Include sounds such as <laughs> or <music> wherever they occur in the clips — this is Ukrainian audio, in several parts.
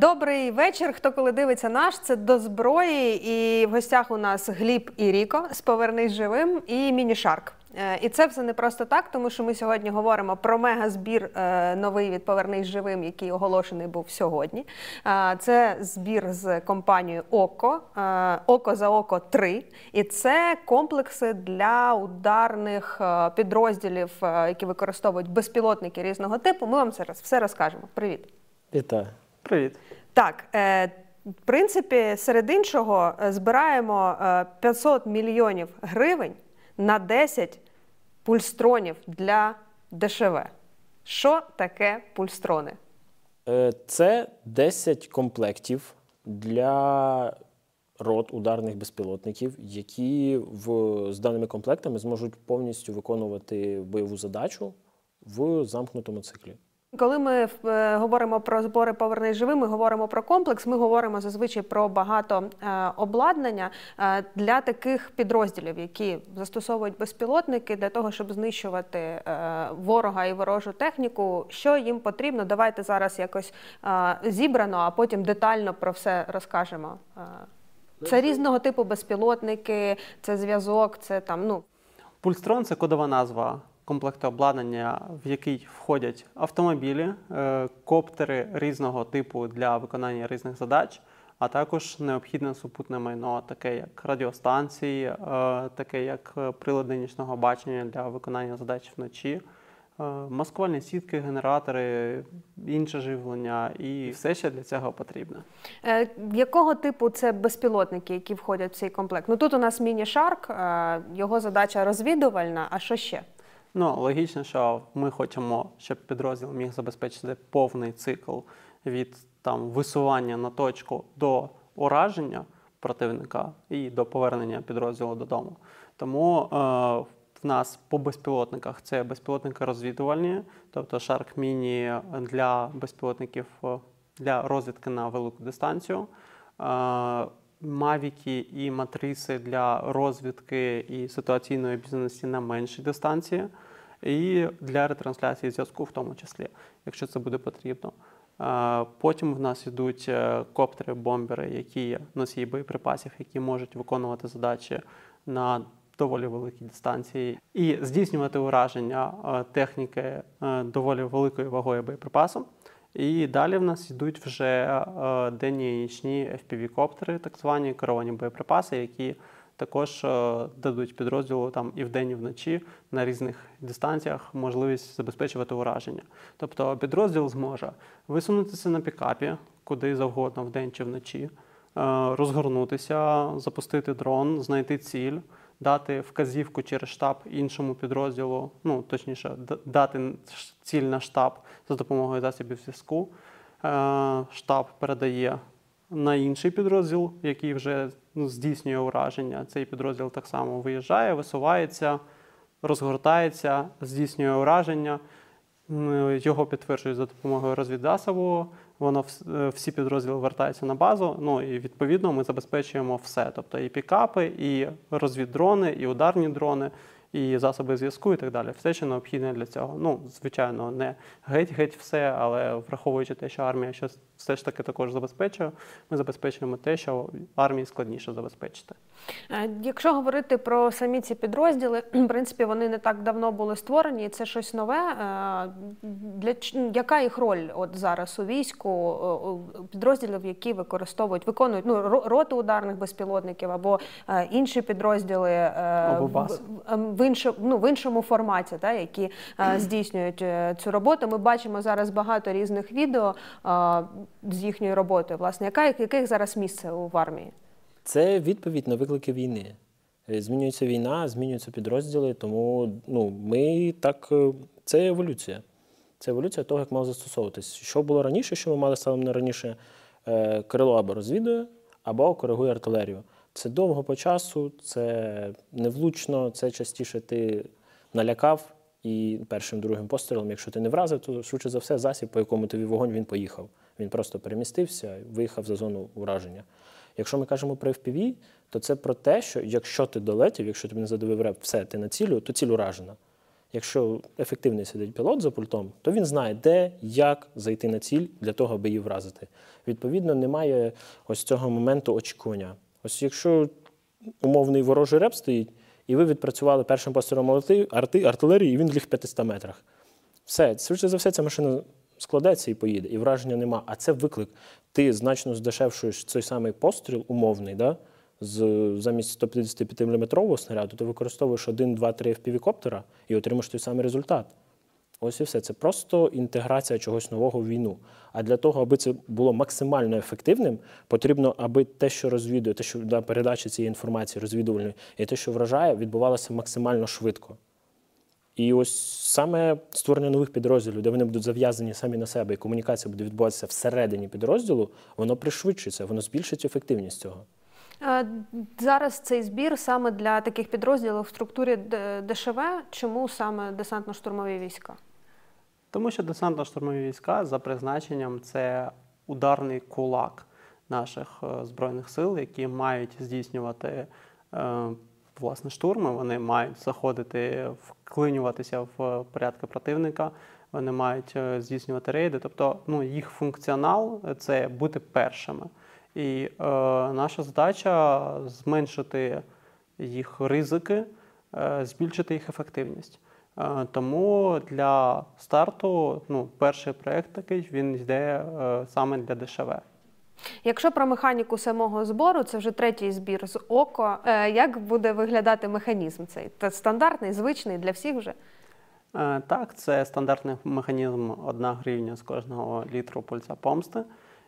Добрий вечір. Хто коли дивиться нас, це До зброї. І в гостях у нас Гліб і Ріко з Повернись живим і Мінішарк. Е, І це все не просто так, тому що ми сьогодні говоримо про мегазбір е, новий від Повернись живим, який оголошений був сьогодні. Е, Це збір з компанією ОККО, Око за Око 3. І це комплекси для ударних підрозділів, які використовують безпілотники різного типу. Ми вам зараз все розкажемо. Привіт. Вітаю. Привіт. Так, е, в принципі, серед іншого е, збираємо е, 500 мільйонів гривень на 10 пульстронів для ДШВ. Що таке пульстрони? Е, Це 10 комплектів для рот ударних безпілотників, які в, з даними комплектами зможуть повністю виконувати бойову задачу в замкнутому циклі. Коли ми е, говоримо про збори «Повернись живим, ми говоримо про комплекс. Ми говоримо зазвичай про багато е, обладнання е, для таких підрозділів, які застосовують безпілотники для того, щоб знищувати ворога і ворожу техніку. Що їм потрібно? Давайте зараз якось зібрано, а потім детально про все розкажемо. Це різного типу безпілотники, це зв'язок, це там ну Пульстрон це кодова назва комплекту обладнання, в який входять автомобілі, е, коптери різного типу для виконання різних задач, а також необхідне супутне майно, таке як радіостанції, е, таке як е, прилади нічного бачення для виконання задач вночі. Маскувальні сітки, генератори, інше живлення і все, що для цього потрібно. Якого типу це безпілотники, які входять в цей комплект? Ну тут у нас міні-шарк, його задача розвідувальна. А що ще? Ну, логічно, що ми хочемо, щоб підрозділ міг забезпечити повний цикл від там висування на точку до ураження противника і до повернення підрозділу додому. Тому е, в нас по безпілотниках це безпілотники розвідувальні, тобто Shark Mini для безпілотників е, для розвідки на велику дистанцію. Е, Мавіки і матриси для розвідки і ситуаційної обізнаності на меншій дистанції, і для ретрансляції зв'язку, в тому числі, якщо це буде потрібно. Е, Потім в нас йдуть е, коптери, бомбери, які є носії боєприпасів, які можуть виконувати задачі на доволі великій дистанції, і здійснювати ураження е, техніки доволі великою вагою боєприпасу. І далі в нас йдуть вже е, денні і нічні FPV-коптери, так звані керовані боєприпаси, які також е, дадуть підрозділу там і вдень, і вночі на різних дистанціях можливість забезпечувати ураження. Тобто підрозділ зможе висунутися на пікапі куди завгодно, вдень чи вночі, е, розгорнутися, запустити дрон, знайти ціль. Дати вказівку через штаб іншому підрозділу, ну точніше, дати ціль на штаб за допомогою засобів зв'язку. Е, Штаб передає на інший підрозділ, який вже ну, здійснює ураження. Цей підрозділ так само виїжджає, висувається, розгортається, здійснює ураження. Його підтверджують за допомогою розвідзасобу. Воно е, всі підрозділи вертаються на базу. Ну і відповідно ми забезпечуємо все. Тобто і пікапи, і розвіддрони, і ударні дрони, і засоби зв'язку, і так далі. Все, що необхідне для цього. Ну, звичайно, не геть-геть все, але враховуючи те, що армія щось все ж таки також забезпечує, ми забезпечуємо те, що армії складніше забезпечити. Е, Якщо говорити про самі ці підрозділи, <clears throat> в принципі, вони не так давно були створені, і це щось нове. Е, Для яка їх роль от зараз у війську підрозділів, які використовують, виконують ну роти ударних безпілотників або е, інші підрозділи Або в, в іншому ну, в іншому форматі, та, які <clears throat> здійснюють цю роботу. Ми бачимо зараз багато різних відео з їхньою роботою. Власне, яка яких зараз місце в армії? Це відповідь на виклики війни. Е, Змінюється війна, змінюються підрозділи, тому ну, ми так. е, Це еволюція. Це еволюція того, як мав застосовуватись. Що було раніше, що ми мали станом раніше, Е, крило або розвідує, або коригує артилерію. Це довго по часу, це невлучно, це частіше ти налякав і першим другим пострілом, якщо ти не вразив, то швидше за все засіб, по якому тобі вогонь, він поїхав. Він просто перемістився і виїхав за зону ураження. Якщо ми кажемо про FPV, то це про те, що якщо ти долетів, якщо тобі не задавив реп, все, ти на цілю, то ціль уражена. Якщо ефективний сидить пілот за пультом, то він знає, де, як зайти на ціль для того, аби її вразити. Відповідно, немає ось цього моменту очікування. Ось якщо умовний ворожий реп стоїть, і ви відпрацювали першим арти, артилерії, і він ліг в 500 метрах. Все, швидше за все, ця машина складеться і поїде, і враження нема. А це виклик. Ти значно здешевшуєш цей самий постріл умовний, да? з, замість 155 мм снаряду, ти використовуєш 1, 2, 3 FPV-коптера і отримаєш той самий результат. Ось і все. Це просто інтеграція чогось нового в війну. А для того, аби це було максимально ефективним, потрібно, аби те, що розвідує, те, що да, передача цієї інформації розвідувальної, і те, що вражає, відбувалося максимально швидко. І ось саме створення нових підрозділів, де вони будуть зав'язані самі на себе, і комунікація буде відбуватися всередині підрозділу, воно пришвидшиться, воно збільшить ефективність цього. Е, Зараз цей збір саме для таких підрозділів в структурі ДШВ. Чому саме десантно-штурмові війська? Тому що десантно-штурмові війська за призначенням це ударний кулак наших е, збройних сил, які мають здійснювати е, власне штурми. Вони мають заходити, вклинюватися в порядки противника. Вони мають е, здійснювати рейди. Тобто, ну їх функціонал це бути першими. І е, наша задача зменшити їх ризики, е, збільшити їх ефективність. Е, Тому для старту ну, перший проєкт такий він йде е, саме для ДШВ. Якщо про механіку самого збору, це вже третій збір з око. Е, Як буде виглядати механізм цей? Це стандартний, звичний для всіх вже? Е, Так, це стандартний механізм 1 гривня з кожного літру пульса помсти,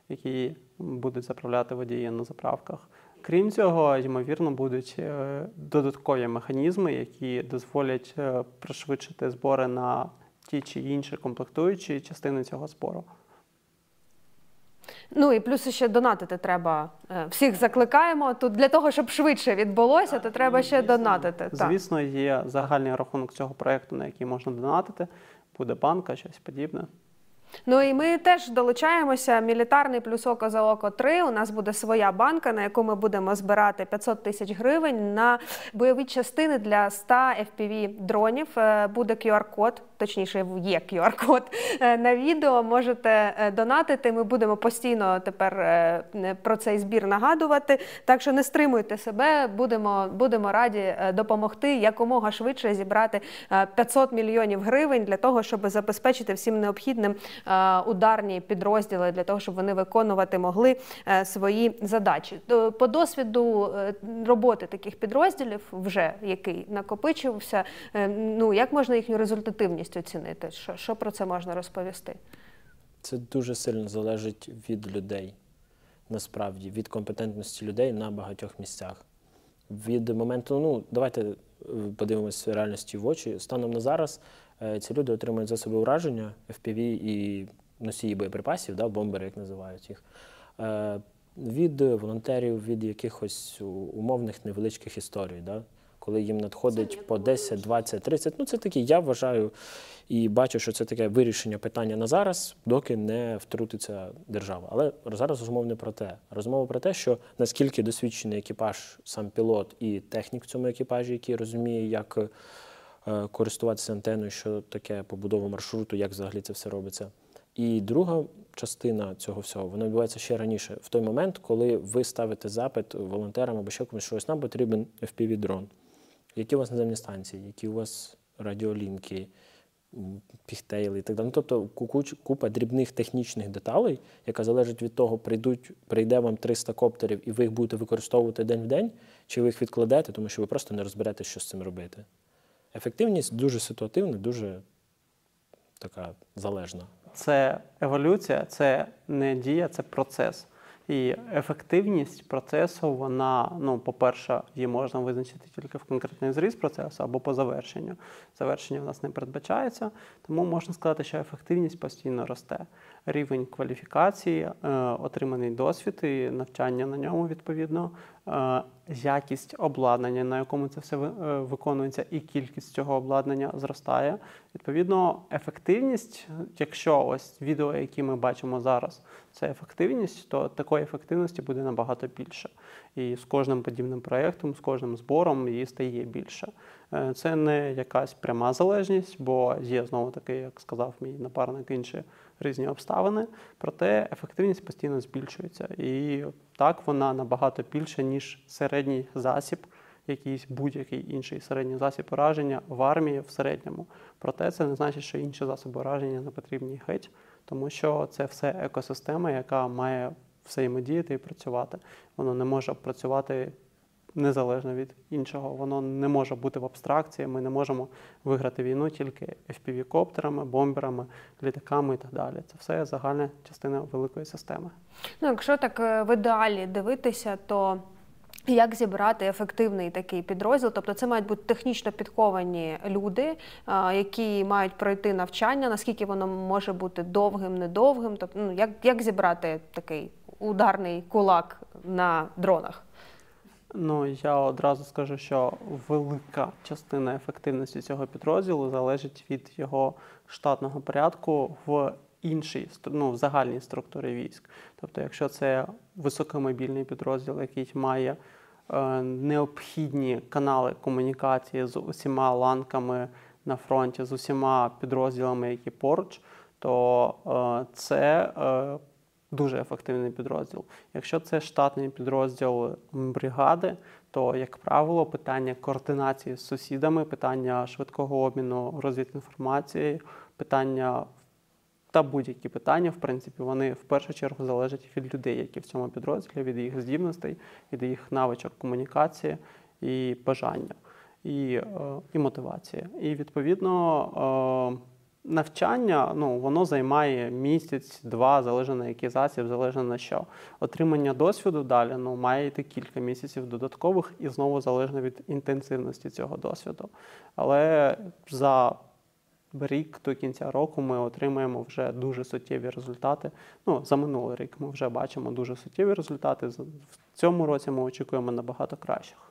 який будуть заправляти водії на заправках. Крім цього, ймовірно, будуть е, додаткові механізми, які дозволять пришвидшити збори на ті чи інші комплектуючі частини цього збору. Ну і плюс ще донатити треба. Е, Всіх закликаємо. Тут для того, щоб швидше відбулося, то треба ще донатити. Так. Звісно, є загальний рахунок цього проєкту, на який можна донатити. Буде банка, щось подібне. Ну і ми теж долучаємося. Мілітарний плюс око за око 3. У нас буде своя банка, на яку ми будемо збирати 500 тисяч гривень на бойові частини для 100 FPV дронів. Е, Буде QR-код, точніше, є QR-код е, на відео. Можете е, донатити. Ми будемо постійно тепер е, про цей збір нагадувати. Так що не стримуйте себе, будемо, будемо раді допомогти якомога швидше зібрати е, 500 мільйонів гривень для того, щоб забезпечити всім необхідним ударні підрозділи для того, щоб вони виконувати могли свої задачі. По досвіду роботи таких підрозділів, вже який накопичився, ну як можна їхню результативність оцінити? Що, що про це можна розповісти? Це дуже сильно залежить від людей, насправді, від компетентності людей на багатьох місцях. Від моменту, ну, давайте е, подивимося реальності в очі. Станом на зараз е, ці люди отримують за себе ураження FPV і носії боєприпасів, да, бомбери, як називають їх. е, Від волонтерів, від якихось умовних невеличких історій, да? Коли їм надходить по 10, 20, 30. Ну, це такі, я вважаю і бачу, що це таке вирішення питання на зараз, доки не втрутиться держава. Але зараз розмова не про те. Розмова про те, що наскільки досвідчений екіпаж, сам пілот і технік в цьому екіпажі, який розуміє, як е, користуватися антеною, що таке побудова маршруту, як взагалі це все робиться. І друга частина цього всього вона відбувається ще раніше, в той момент, коли ви ставите запит волонтерам або ще комусь, що ось нам потрібен FPV-дрон. Які у вас наземні станції, які у вас радіолінки, піхтейли і так далі. Ну, тобто купа дрібних технічних деталей, яка залежить від того, прийдуть, прийде вам 300 коптерів, і ви їх будете використовувати день в день, чи ви їх відкладете, тому що ви просто не розберете, що з цим робити. Ефективність дуже ситуативна, дуже така залежна. Це еволюція, це не дія, це процес. І ефективність процесу, вона, ну, по-перше, її можна визначити тільки в конкретний зріз процесу або по завершенню. Завершення в нас не передбачається, тому можна сказати, що ефективність постійно росте. Рівень кваліфікації, е, отриманий досвід і навчання на ньому відповідно, е, якість обладнання, на якому це все е, виконується, і кількість цього обладнання зростає. Відповідно, ефективність, якщо ось відео, які ми бачимо зараз, це ефективність, то такої ефективності буде набагато більше. І з кожним подібним проєктом, з кожним збором її стає більше. Це не якась пряма залежність, бо є знову таки, як сказав мій напарник, інші різні обставини. Проте ефективність постійно збільшується. І так вона набагато більша, ніж середній засіб, якийсь будь-який інший середній засіб ураження в армії в середньому. Проте це не значить, що інші засоби ураження не потрібні геть, тому що це все екосистема, яка має взаємодіяти і працювати. Воно не може працювати незалежно від іншого. Воно не може бути в абстракції. Ми не можемо виграти війну тільки FPV-коптерами, бомберами, літаками і так далі. Це все загальна частина великої системи. Ну, якщо так е, в ідеалі дивитися, то як зібрати ефективний такий підрозділ? Тобто це мають бути технічно підковані люди, е, які мають пройти навчання, наскільки воно може бути довгим, недовгим? Тобто, ну як, як зібрати такий ударний кулак на дронах? Ну, я одразу скажу, що велика частина ефективності цього підрозділу залежить від його штатного порядку в іншій ну, в загальній структурі військ. Тобто, якщо це високомобільний підрозділ, який має е, необхідні канали комунікації з усіма ланками на фронті, з усіма підрозділами, які поруч, то е, це е, дуже ефективний підрозділ. Якщо це штатний підрозділ бригади, то, як правило, питання координації з сусідами, питання швидкого обміну розвідінформацією, питання та будь-які питання, в принципі, вони в першу чергу залежать від людей, які в цьому підрозділі, від їх здібностей, від їх навичок комунікації і бажання, і, е, і мотивації. І відповідно. Навчання ну, воно займає місяць, два, залежно на який засіб, залежно на що. Отримання досвіду далі ну, має йти кілька місяців додаткових і знову залежно від інтенсивності цього досвіду. Але за рік до кінця року ми отримаємо вже дуже суттєві результати. Ну, за минулий рік ми вже бачимо дуже суттєві результати. В цьому році ми очікуємо набагато кращих.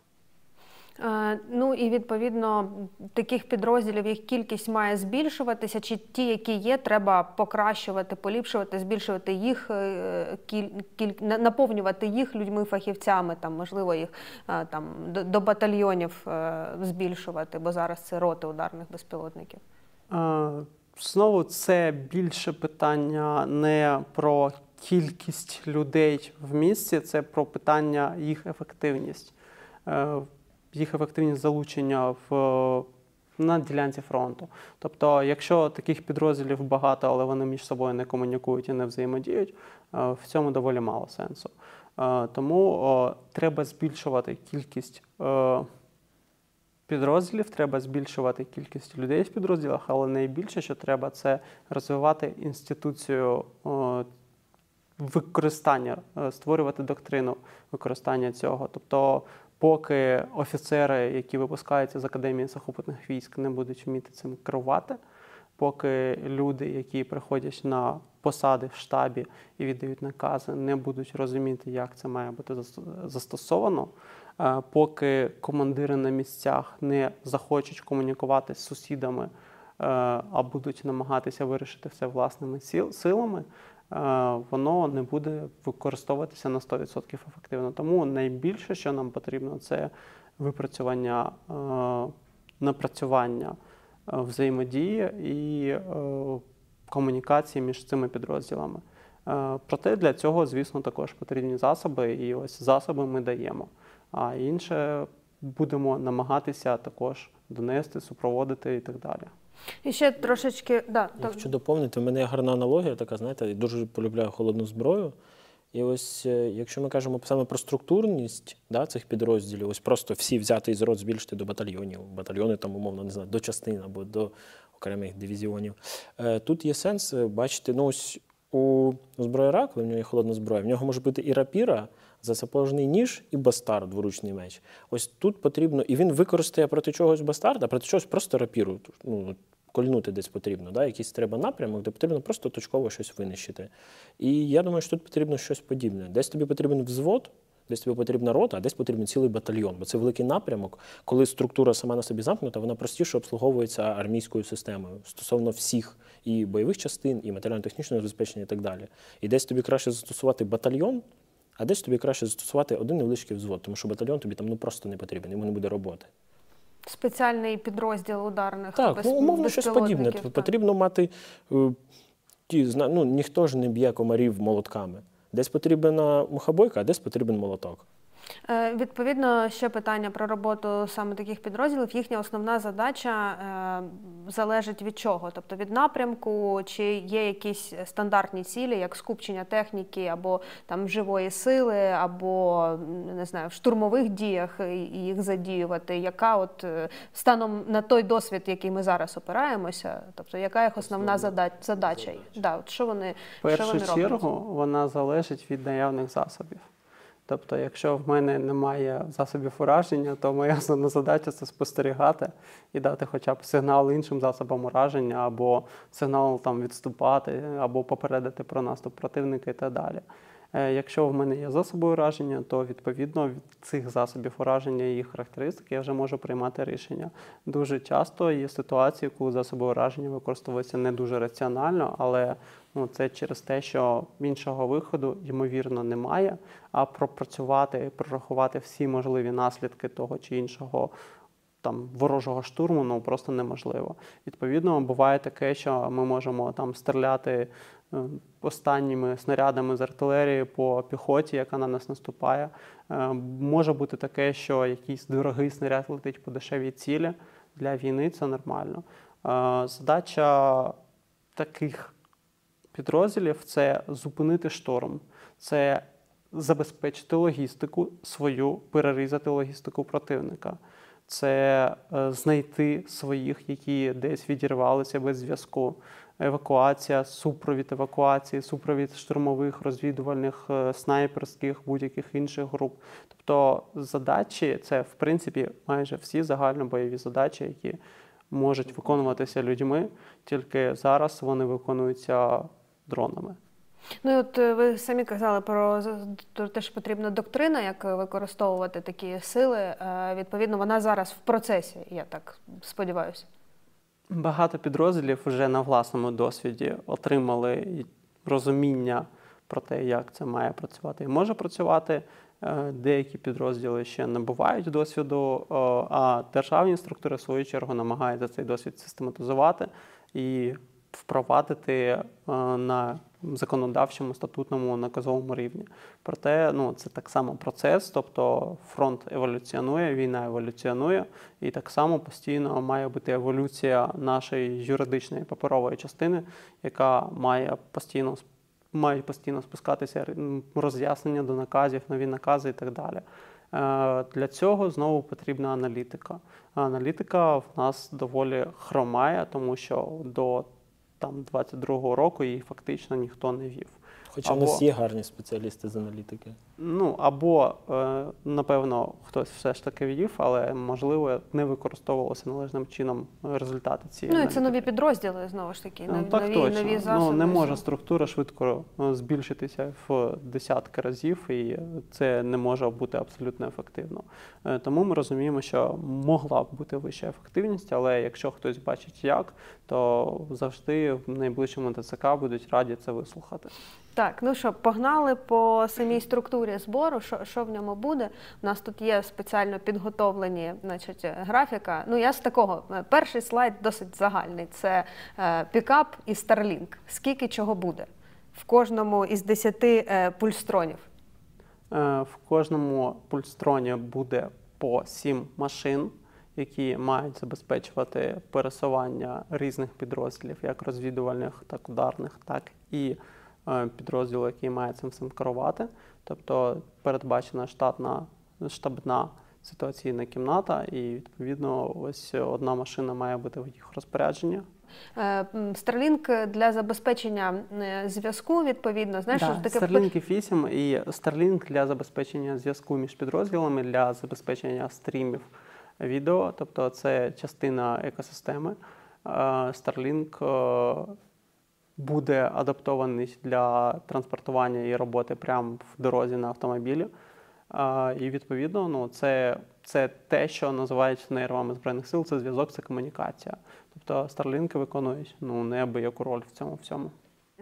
Е, Ну і відповідно таких підрозділів їх кількість має збільшуватися, чи ті, які є, треба покращувати, поліпшувати, збільшувати їх е, кіль, наповнювати їх людьми, фахівцями, там можливо їх е, там до, батальйонів збільшувати, бо зараз це роти ударних безпілотників. Знову це більше питання не про кількість людей в місті, це про питання їх ефективність, їх ефективність залучення в, на ділянці фронту. Тобто, якщо таких підрозділів багато, але вони між собою не комунікують і не взаємодіють, е, в цьому доволі мало сенсу. Е, Тому е, треба збільшувати кількість. е, підрозділів, треба збільшувати кількість людей в підрозділах, але найбільше, що треба, це розвивати інституцію використання, е, створювати доктрину використання цього. Тобто, поки офіцери, які випускаються з академії сухопутних військ, не будуть вміти цим керувати, поки люди, які приходять на посади в штабі і віддають накази, не будуть розуміти, як це має бути зас- застосовано. Е, Поки командири на місцях не захочуть комунікувати з сусідами, е, а будуть намагатися вирішити все власними силами, воно не буде використовуватися на 100% ефективно. Тому найбільше, що нам потрібно, це випрацювання, е, напрацювання е, взаємодії і е, комунікації між цими підрозділами. Е, Проте для цього, звісно, також потрібні засоби, і ось засоби ми даємо. А інше будемо намагатися також донести, супроводити і так далі. І ще трошечки да, то- Якщо доповнити, в мене є гарна аналогія, така, знаєте, я дуже полюбляю холодну зброю. І ось е, якщо ми кажемо саме про структурність да, цих підрозділів, ось просто всі взяти із рот збільшити до батальйонів, батальйони там, умовно, не знаю, до частин або до окремих дивізіонів. Е, Тут є сенс е, бачити, ну ось у зброяра, коли в нього є холодна зброя, в нього може бути і рапіра, засапожний ніж, і бастар, дворучний меч. Ось тут потрібно, і він використає проти чогось бастард, а проти чогось просто рапіру. Ну, кольнути десь потрібно, да? якийсь треба напрямок, де потрібно просто точково щось винищити. І я думаю, що тут потрібно щось подібне. Десь тобі потрібен взвод, десь тобі потрібна рота, а десь потрібен цілий батальйон. Бо це великий напрямок, коли структура сама на собі замкнута, вона простіше обслуговується армійською системою стосовно всіх і бойових частин, і матеріально-технічного забезпечення, і так далі. І десь тобі краще застосувати батальйон. А десь тобі краще застосувати один невеличкий взвод, тому що батальйон тобі там ну просто не потрібен, йому не буде роботи. Спеціальний підрозділ ударних Так, без- ну, умовно щось подібне. так. Потрібно мати е, ті, ну, ніхто ж не б'є комарів молотками. Десь потрібна мухобойка, а десь потрібен молоток. Е, Відповідно, ще питання про роботу саме таких підрозділів. Їхня основна задача е, залежить від чого? Тобто від напрямку, чи є якісь стандартні цілі, як скупчення техніки або там живої сили, або не знаю, в штурмових діях і- їх задіювати. Яка от е, станом на той досвід, який ми зараз опираємося, тобто яка їх основна задача? задача? Да, от що вони, В що вони першу роблять? чергу вона залежить від наявних засобів. Тобто, якщо в мене немає засобів ураження, то моя <laughs> основна задача це спостерігати і дати хоча б сигнал іншим засобам ураження, або сигнал там відступати, або попередити про наступ противника і так далі. Е, Якщо в мене є засоби ураження, то відповідно від цих засобів ураження і їх характеристик я вже можу приймати рішення. Дуже часто є ситуації, коли засоби ураження використовуються не дуже раціонально, але ну, це через те, що іншого виходу, ймовірно, немає. А пропрацювати, і прорахувати всі можливі наслідки того чи іншого там ворожого штурму ну просто неможливо. Відповідно, буває таке, що ми можемо там стріляти е, останніми снарядами з артилерії по піхоті, яка на нас наступає. Е, Може бути таке, що якийсь дорогий снаряд летить по дешевій цілі. Для війни це нормально. Е, Задача таких підрозділів це зупинити шторм, це забезпечити логістику свою, перерізати логістику противника. Це е, знайти своїх, які десь відірвалися без зв'язку. Евакуація, супровід евакуації, супровід штурмових, розвідувальних, е, снайперських, будь-яких інших груп. Тобто задачі це, в принципі, майже всі загальнобойові задачі, які можуть виконуватися людьми, тільки зараз вони виконуються дронами. Ну і от е, ви самі казали про те, що потрібна доктрина, як е, використовувати такі сили. Е, Відповідно, вона зараз в процесі, я так сподіваюся. Багато підрозділів вже на власному досвіді отримали розуміння про те, як це має працювати і може працювати. Деякі підрозділи ще набувають досвіду, а державні структури, в свою чергу, намагаються цей досвід систематизувати і впровадити е, на законодавчому статутному наказовому рівні. Проте ну, це так само процес, тобто фронт еволюціонує, війна еволюціонує, і так само постійно має бути еволюція нашої юридичної паперової частини, яка має постійно мають постійно спускатися роз'яснення до наказів, нові накази і так далі. Е, Для цього знову потрібна аналітика. Аналітика в нас доволі хромає, тому що до там 22-го року її фактично ніхто не вів. Хоча в нас є гарні спеціалісти з аналітики. Ну або е, напевно хтось все ж таки вів, але можливо не використовувалося належним чином результати цієї Ну і це нові підрозділи знову ж таки. Ну, нові, так точно. нові засоби. ну, не може структура швидко е, збільшитися в десятки разів, і це не може бути абсолютно ефективно. Е, Тому ми розуміємо, що могла б бути вища ефективність, але якщо хтось бачить як, то завжди в найближчому ТЦК будуть раді це вислухати. Так, ну що, погнали по самій структурі збору. Що, що в ньому буде? У нас тут є спеціально підготовлені значить, графіка. Ну, я з такого. е, Перший слайд досить загальний. Це е, пікап і Starlink. Скільки чого буде в кожному із 10 е, пульстронів? Е, В кожному пульстроні буде по сім машин, які мають забезпечувати пересування різних підрозділів, як розвідувальних, так ударних, так і е, підрозділу, який має цим всім керувати. Тобто передбачена штатна штабна ситуаційна кімната, і відповідно ось одна машина має бути в їх розпорядженні. Е, м, Starlink для забезпечення е, зв'язку, відповідно, знаєш, що Да, таке Starlink 8 і Starlink для забезпечення зв'язку між підрозділами, для забезпечення стрімів відео, тобто це частина екосистеми. Е, Starlink е, буде адаптований для транспортування і роботи прямо в дорозі на автомобілі. І відповідно, ну, це, це те, що називається нервами Збройних сил, це зв'язок, це комунікація. Тобто Starlink виконують ну, неабияку роль в цьому всьому.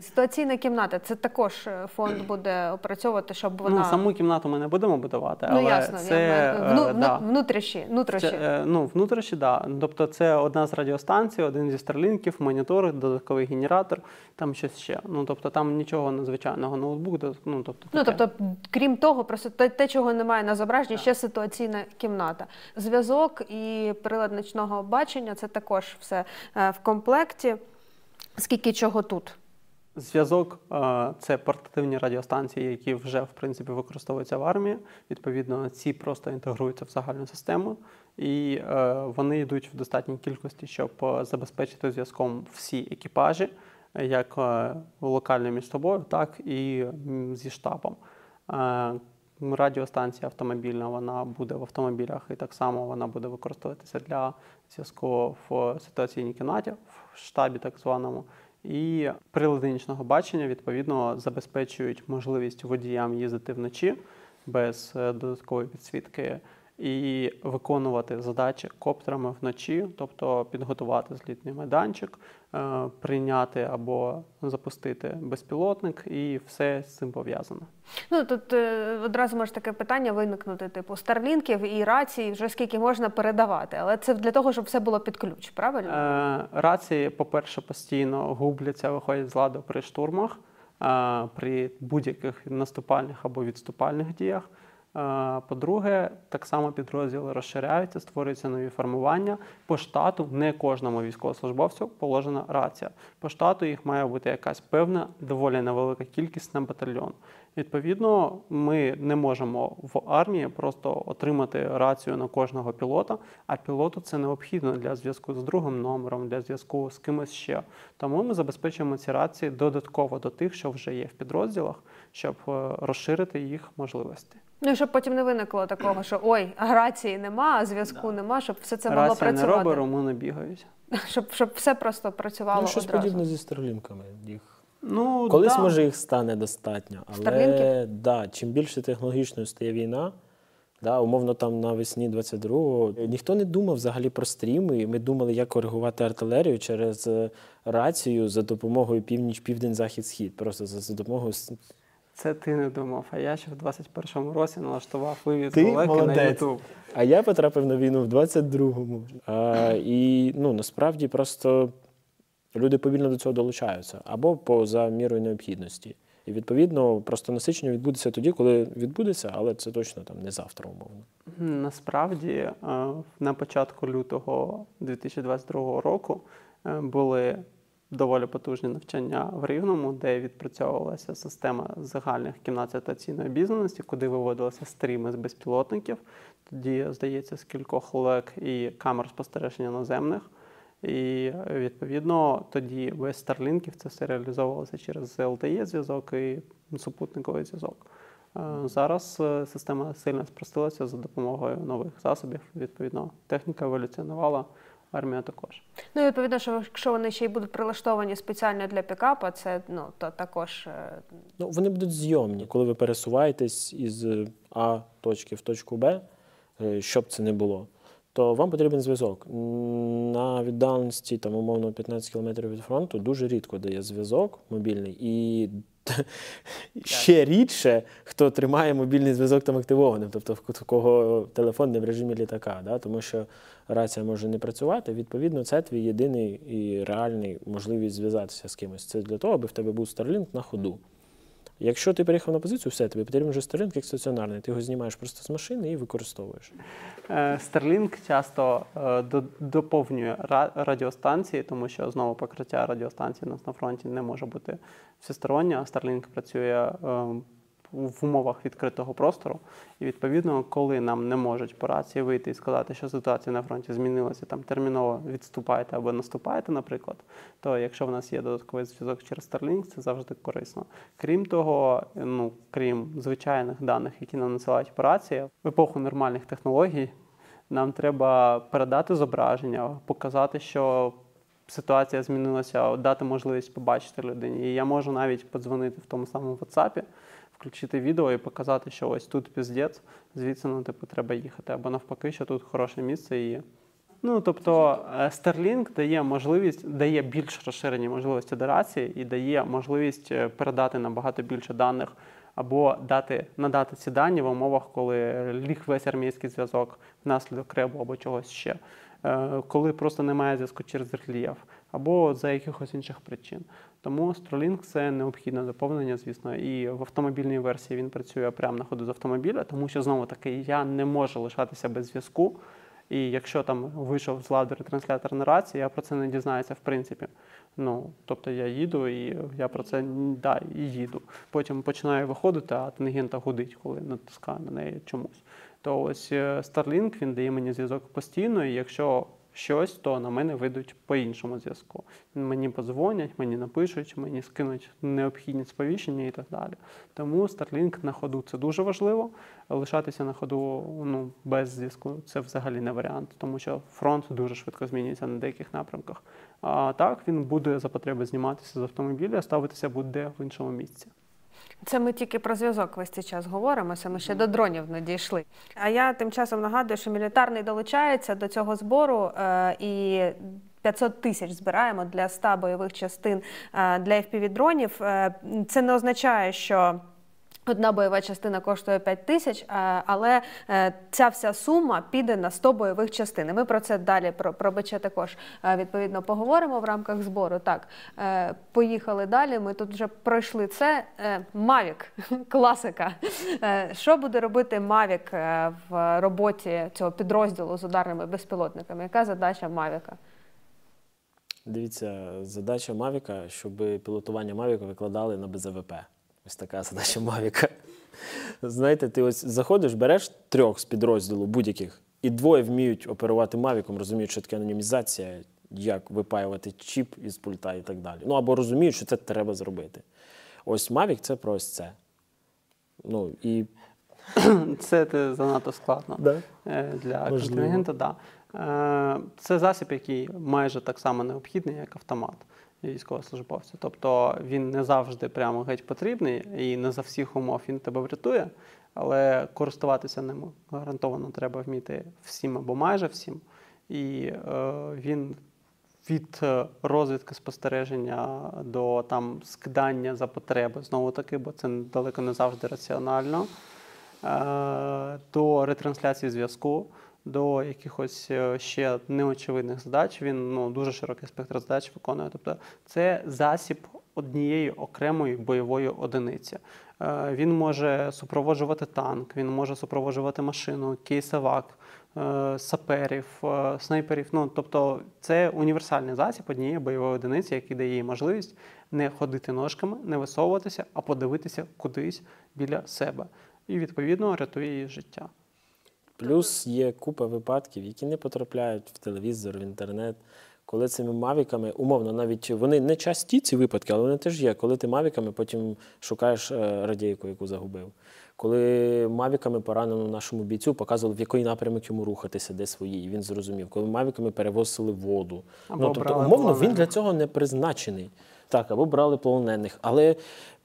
Ситуаційна кімната це також е, фонд <clears throat> буде опрацьовувати, щоб вона Ну, саму кімнату ми не будемо будувати, ну але ясно, це, я вну, е, да. вну- внутрішні, внутрішні. Це, е, ну, внутрішні, да. Тобто це одна з радіостанцій, один зі старлінків, монітор, додатковий генератор, там щось ще. Ну, тобто там нічого надзвичайного, ноутбук, ну, тобто, Ну тобто, крім того, просто те, те, чого немає на зображенні, ще ситуаційна кімната. Зв'язок і прилад ночного бачення це також все е, в комплекті. Скільки чого тут? Зв'язок е, це портативні радіостанції, які вже в принципі використовуються в армії. Відповідно, ці просто інтегруються в загальну систему, і е, вони йдуть в достатній кількості, щоб е, забезпечити зв'язком всі екіпажі, як локально між собою, так і зі штабом. Радіостанція автомобільна вона буде в автомобілях, і так само вона буде використовуватися для зв'язку в ситуаційній кімнаті, в штабі так званому. І прилади нічного бачення відповідно забезпечують можливість водіям їздити вночі без е, додаткової підсвітки і виконувати задачі коптерами вночі, тобто підготувати злітний майданчик, е, прийняти або запустити безпілотник, і все з цим пов'язано. Ну тут е, одразу може таке питання виникнути: типу старлінків і рацій, вже скільки можна передавати, але це для того, щоб все було під ключ, правильно? Е, Рації, по-перше, постійно губляться, виходять з ладу при штурмах, при будь-яких наступальних або відступальних діях. Е, По-друге, так само підрозділи розширяються, створюються нові формування. По штату не кожному військовослужбовцю положена рація. По штату їх має бути якась певна, доволі невелика кількість на батальйон. Відповідно, ми не можемо в армії просто отримати рацію на кожного пілота, а пілоту це необхідно для зв'язку з другим номером, для зв'язку з кимось ще. Тому ми забезпечуємо ці рації додатково до тих, що вже є в підрозділах, щоб е, розширити їх можливості. Ну щоб потім не виникло такого, що ой, рації нема, а зв'язку нема, щоб все це могло Рація не працювати. робить, румуни бігають. <laughs> Щоб, щоб все просто працювало Ну, щось одразу. подібне зі старлінками. Їх Ну, Колись да. може їх стане достатньо, але Старлінків? да, чим більше технологічною стає війна, да, умовно там навесні 22-го, ніхто не думав взагалі про стріми. Ми думали, як коригувати артилерію через е, рацію за допомогою північ, південь, захід, схід. Просто за, за допомогою Це ти не думав, а я ще в 21-му році налаштував вивіз Ти далеки на. YouTube. А я потрапив на війну в 22-му. А, і ну, насправді просто люди повільно до цього долучаються або поза мірою необхідності. І відповідно просто насичення відбудеться тоді, коли відбудеться, але це точно там не завтра, умовно. Насправді, е, на початку лютого 2022 року е, були доволі потужні навчання в Рівному, де відпрацьовувалася система загальних кімнат ситуаційної обізнаності, куди виводилися стріми з безпілотників. Тоді, здається, з кількох лек і камер спостереження наземних. І відповідно тоді без старлінків це все реалізовувалося через LTE зв'язок і супутниковий зв'язок. Е, Зараз е, система сильно спростилася за допомогою нових засобів. Відповідно, техніка еволюціонувала, армія також. Ну і відповідно, що якщо вони ще й будуть прилаштовані спеціально для пікапа, це ну то також е, Ну, вони будуть зйомні, коли ви пересуваєтесь із А точки в точку Б, щоб це не було, то вам потрібен зв'язок. На віддаленості, там, умовно, 15 км від фронту дуже рідко дає зв'язок мобільний. І <laughs> ще рідше, хто тримає мобільний зв'язок там активованим, тобто в кого телефон не в режимі літака, да? тому що рація може не працювати. Відповідно, це твій єдиний і реальний можливість зв'язатися з кимось. Це для того, аби в тебе був Starlink на ходу. Якщо ти переїхав на позицію, все, тобі потрібен вже Starlink як стаціонарний. Ти його знімаєш просто з машини і використовуєш. Е, Starlink часто е, до- доповнює ра- радіостанції, тому що знову покриття радіостанції нас на фронті не може бути всестороннє, Starlink працює е, в умовах відкритого простору. І відповідно, коли нам не можуть по рації вийти і сказати, що ситуація на фронті змінилася, там терміново відступаєте або наступаєте, наприклад, то якщо в нас є додатковий зв'язок через Starlink, це завжди корисно. Крім того, ну крім звичайних даних, які нам надсилають по рації, в епоху нормальних технологій нам треба передати зображення, показати, що ситуація змінилася, дати можливість побачити людині. І я можу навіть подзвонити в тому самому WhatsApp, включити відео і показати, що ось тут піздець, звідси ну, типу, треба їхати. Або навпаки, що тут хороше місце і Ну тобто е, Starlink дає можливість, дає більш розширені можливості дорації і дає можливість е, передати набагато більше даних або дати надати ці дані в умовах, коли ліг весь армійський зв'язок внаслідок ребу або чогось ще, Е, коли просто немає зв'язку через рельєф, або за якихось інших причин. Тому Starlink – це необхідне доповнення, звісно, і в автомобільній версії він працює прямо на ходу з автомобіля, тому що знову таки я не можу лишатися без зв'язку. І якщо там вийшов з ладу ретранслятор на рації, я про це не дізнаюся в принципі. Ну, тобто я їду і я про це да, і їду. Потім починаю виходити, а тангента гудить, коли натискаю на неї чомусь. То ось е, Starlink він дає мені зв'язок постійно, і якщо щось, то на мене вийдуть по іншому зв'язку. Мені подзвонять, мені напишуть, мені скинуть необхідні сповіщення і так далі. Тому Starlink на ходу це дуже важливо. Лишатися на ходу ну, без зв'язку це взагалі не варіант, тому що фронт дуже швидко змінюється на деяких напрямках. А так він буде за потреби зніматися з автомобіля, ставитися буде в іншому місці. Це ми тільки про зв'язок весь цей час говоримо, це ми ще до дронів не дійшли. А я тим часом нагадую, що мілітарний долучається до цього збору е, і 500 тисяч збираємо для 100 бойових частин е, для FPV-дронів. Е, це не означає, що. Одна бойова частина коштує 5 тисяч, е, але е, ця вся сума піде на 100 бойових частин. Ми про це далі про, про БЧ також е, відповідно поговоримо в рамках збору. Так, поїхали далі. Ми тут вже пройшли це. Мавік, <laughs> класика. Що буде робити Мавік в роботі цього підрозділу з ударними безпілотниками? Яка задача Мавіка? Дивіться, задача Мавіка, щоб пілотування Мавіка викладали на БЗВП. Ось така задача Мавіка. Знаєте, ти ось заходиш, береш трьох з підрозділу будь-яких, і двоє вміють оперувати Мавіком, розуміють, що таке анонімізація, як випаювати чіп із пульта і так далі. Ну або розуміють, що це треба зробити. Ось Мавік це про ось це. Ну і <clears throat> Це занадто складно да. е, для Можливо. контингенту. Да. Е, Це засіб, який майже так само необхідний, як автомат військовослужбовця. Тобто він не завжди прямо геть потрібний і не за всіх умов він тебе врятує, але користуватися ним гарантовано треба вміти всім або майже всім. І е, він від е, розвідки спостереження до там скидання за потреби, знову таки, бо це далеко не завжди раціонально, е, до ретрансляції зв'язку, до якихось е, ще неочевидних задач. Він ну, дуже широкий спектр задач виконує. Тобто це засіб однієї окремої бойової одиниці. Е, Він може супроводжувати танк, він може супроводжувати машину, кейсовак, е, саперів, снайперів. Ну, тобто це універсальний засіб однієї бойової одиниці, який дає їй можливість не ходити ножками, не висовуватися, а подивитися кудись біля себе. І відповідно рятує її життя. Плюс є купа випадків, які не потрапляють в телевізор, в інтернет. Коли цими мавіками, умовно, навіть вони не часті ці випадки, але вони теж є. Коли ти мавіками потім шукаєш е, радійку, яку загубив. Коли мавіками пораненому нашому бійцю показували, в який напрямок йому рухатися, де свої, і він зрозумів. Коли мавіками перевозили воду. Або ну, тобто, умовно, він для цього не призначений. Так, або брали полонених. Але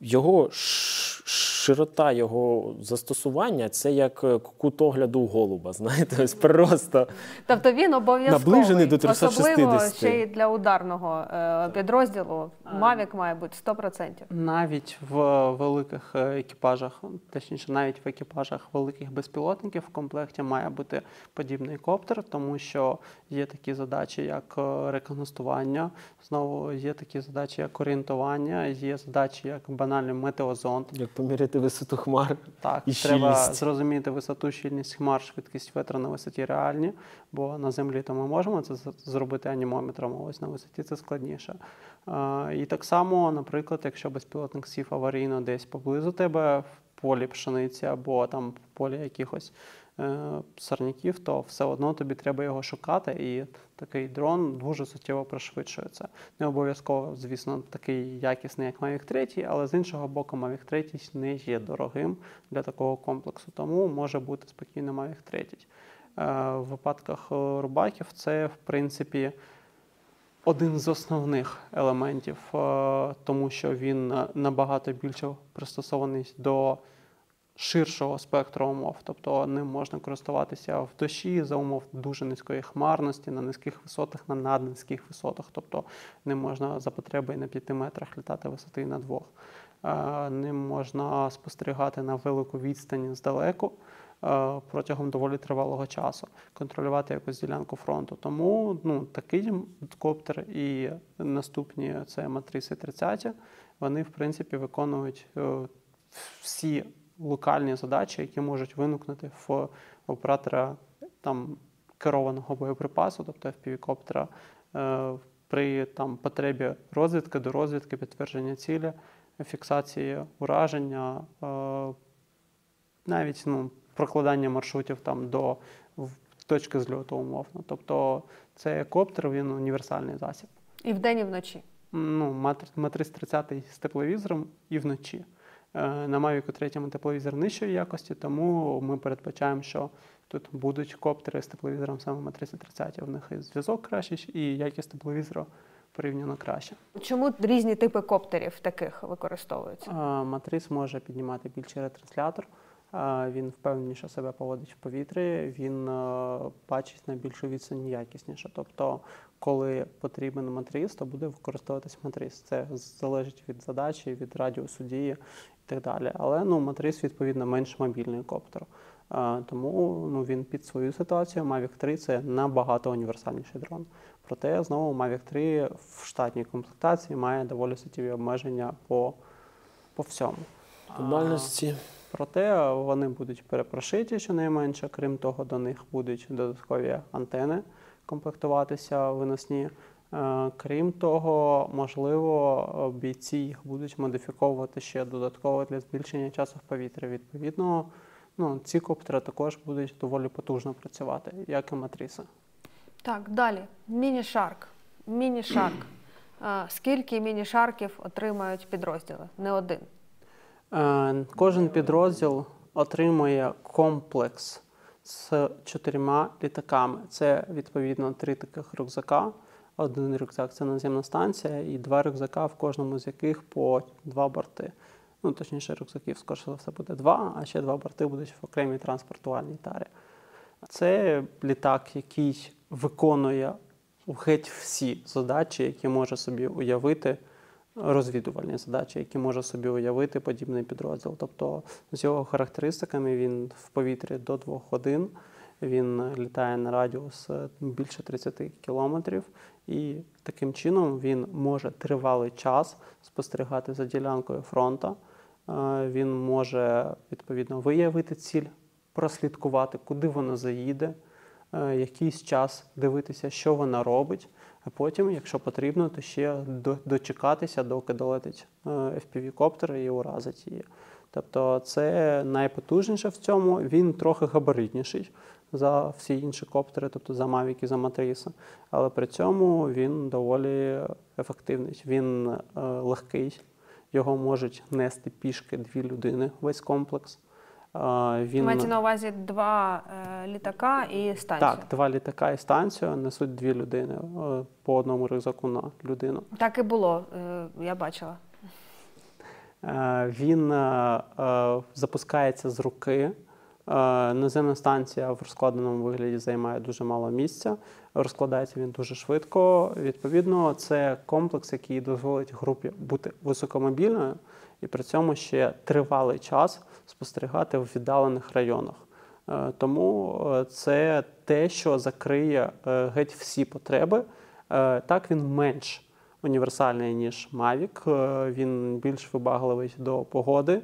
його ш- широта його застосування це як е, кут огляду голуба. <laughs> Знаєте, ось просто. Тобто він обов'язковий, Наближений до особливо 360. ще й для ударного е, підрозділу. Мавік має бути 100%. Навіть в великих е, екіпажах, точніше, навіть в екіпажах великих безпілотників в комплекті має бути подібний коптер, тому що є такі задачі, як рекогностування, знову є такі задачі, як орієнтування, є задачі, як банальний метеозонд. Як поміряти висоту хмар. Так, І треба щільність. зрозуміти висоту, щільність хмар, швидкість вітру на висоті реальні, бо на землі то ми можемо це зробити анімометром, а ось на висоті це складніше. Е, і так само, наприклад, якщо безпілотник сів аварійно десь поблизу тебе в полі пшениці або там в полі якихось сорняків, то все одно тобі треба його шукати, і такий дрон дуже суттєво пришвидшується. Не обов'язково, звісно, такий якісний, як Mavic 3, але з іншого боку, Mavic 3 не є дорогим для такого комплексу, тому може бути спокійно Mavic 3. Е, В випадках е, рубаків це, в принципі, один з основних елементів, е, тому що він е, набагато більше пристосований до ширшого спектру умов, тобто ним можна користуватися в дощі за умов дуже низької хмарності, на низьких висотах, на наднизьких висотах. Тобто ним можна за потреби на 5 метрах літати висоти на двох. Е, Ним можна спостерігати на велику відстані здалеку е, протягом доволі тривалого часу, контролювати якусь ділянку фронту. Тому ну, такий коптер і наступні це матриси 30, вони в принципі виконують е, всі локальні задачі, які можуть виникнути в оператора там керованого боєприпасу, тобто FPV-коптера, е, при там потребі розвідки до розвідки, підтвердження цілі, фіксації ураження, е, навіть ну, прокладання маршрутів там до точки зльоту умовно. Тобто цей коптер він універсальний засіб. І вдень, і вночі. Ну, матр- матриць 30 з тепловізором і вночі. Е, На Mavic 3 тепловізор нижчої якості, тому ми передбачаємо, що тут будуть коптери з тепловізором саме матриці 30. В них і зв'язок кращий, і якість тепловізора порівняно краще. Чому різні типи коптерів таких використовуються? Е, Матриц може піднімати більший ретранслятор. е, Він впевненіше себе поводить в повітрі, він бачить на більшу відстань якісніше. Тобто, коли потрібен матриц, то буде використовуватись матриц. Це залежить від задачі, від радіусу дії і так далі. Але ну, матриц, відповідно, менш мобільний коптер. Тому ну, він під свою ситуацію Mavic 3 це набагато універсальніший дрон. Проте знову Mavic 3 в штатній комплектації має доволі суттєві обмеження по, по всьому. Тональності. Проте вони будуть перепрошиті щонайменше. Крім того, до них будуть додаткові антени комплектуватися виносні. Е, Крім того, можливо, бійці їх будуть модифіковувати ще додатково для збільшення часу в повітрі. Відповідно, ну, ці коптери також будуть доволі потужно працювати, як і матріси. Так, далі. Міні-шарк. Міні-шарк. Скільки міні-шарків отримають підрозділи? Не один. Е, Кожен підрозділ отримує комплекс з чотирма літаками. Це відповідно три таких рюкзака. Один рюкзак це наземна станція, і два рюкзака, в кожному з яких по два борти. Ну, точніше, рюкзаків, скоріше за все, буде два, а ще два борти будуть в окремій транспортувальній тарі. Це літак, який виконує геть всі задачі, які може собі уявити розвідувальні задачі, які може собі уявити подібний підрозділ. Тобто, з його характеристиками він в повітрі до 2 годин, він літає на радіус е, більше 30 кілометрів, і таким чином він може тривалий час спостерігати за ділянкою фронту. Е, Він може відповідно виявити ціль, прослідкувати, куди вона заїде, е, якийсь час дивитися, що вона робить, а потім, якщо потрібно, то ще дочекатися, доки долетить е, FPV-коптер і уразить її. Тобто це найпотужніше в цьому. Він трохи габаритніший за всі інші коптери, тобто за Mavic і за Matrice, але при цьому він доволі ефективний. Він е, легкий, його можуть нести пішки дві людини, весь комплекс. Е, Він... Мається на увазі два е, літака і станцію. Так, два літака і станцію несуть дві людини е, по одному рюкзаку на людину. Так і було, е, я бачила. Е, Він е, е, запускається з руки. Е, Наземна станція в розкладеному вигляді займає дуже мало місця. Розкладається він дуже швидко. Відповідно, це комплекс, який дозволить групі бути високомобільною і при цьому ще тривалий час спостерігати в віддалених районах. Е, Тому е, це те, що закриє геть всі потреби. Так він менш універсальний, ніж Mavic. Він більш вибагливий до погоди.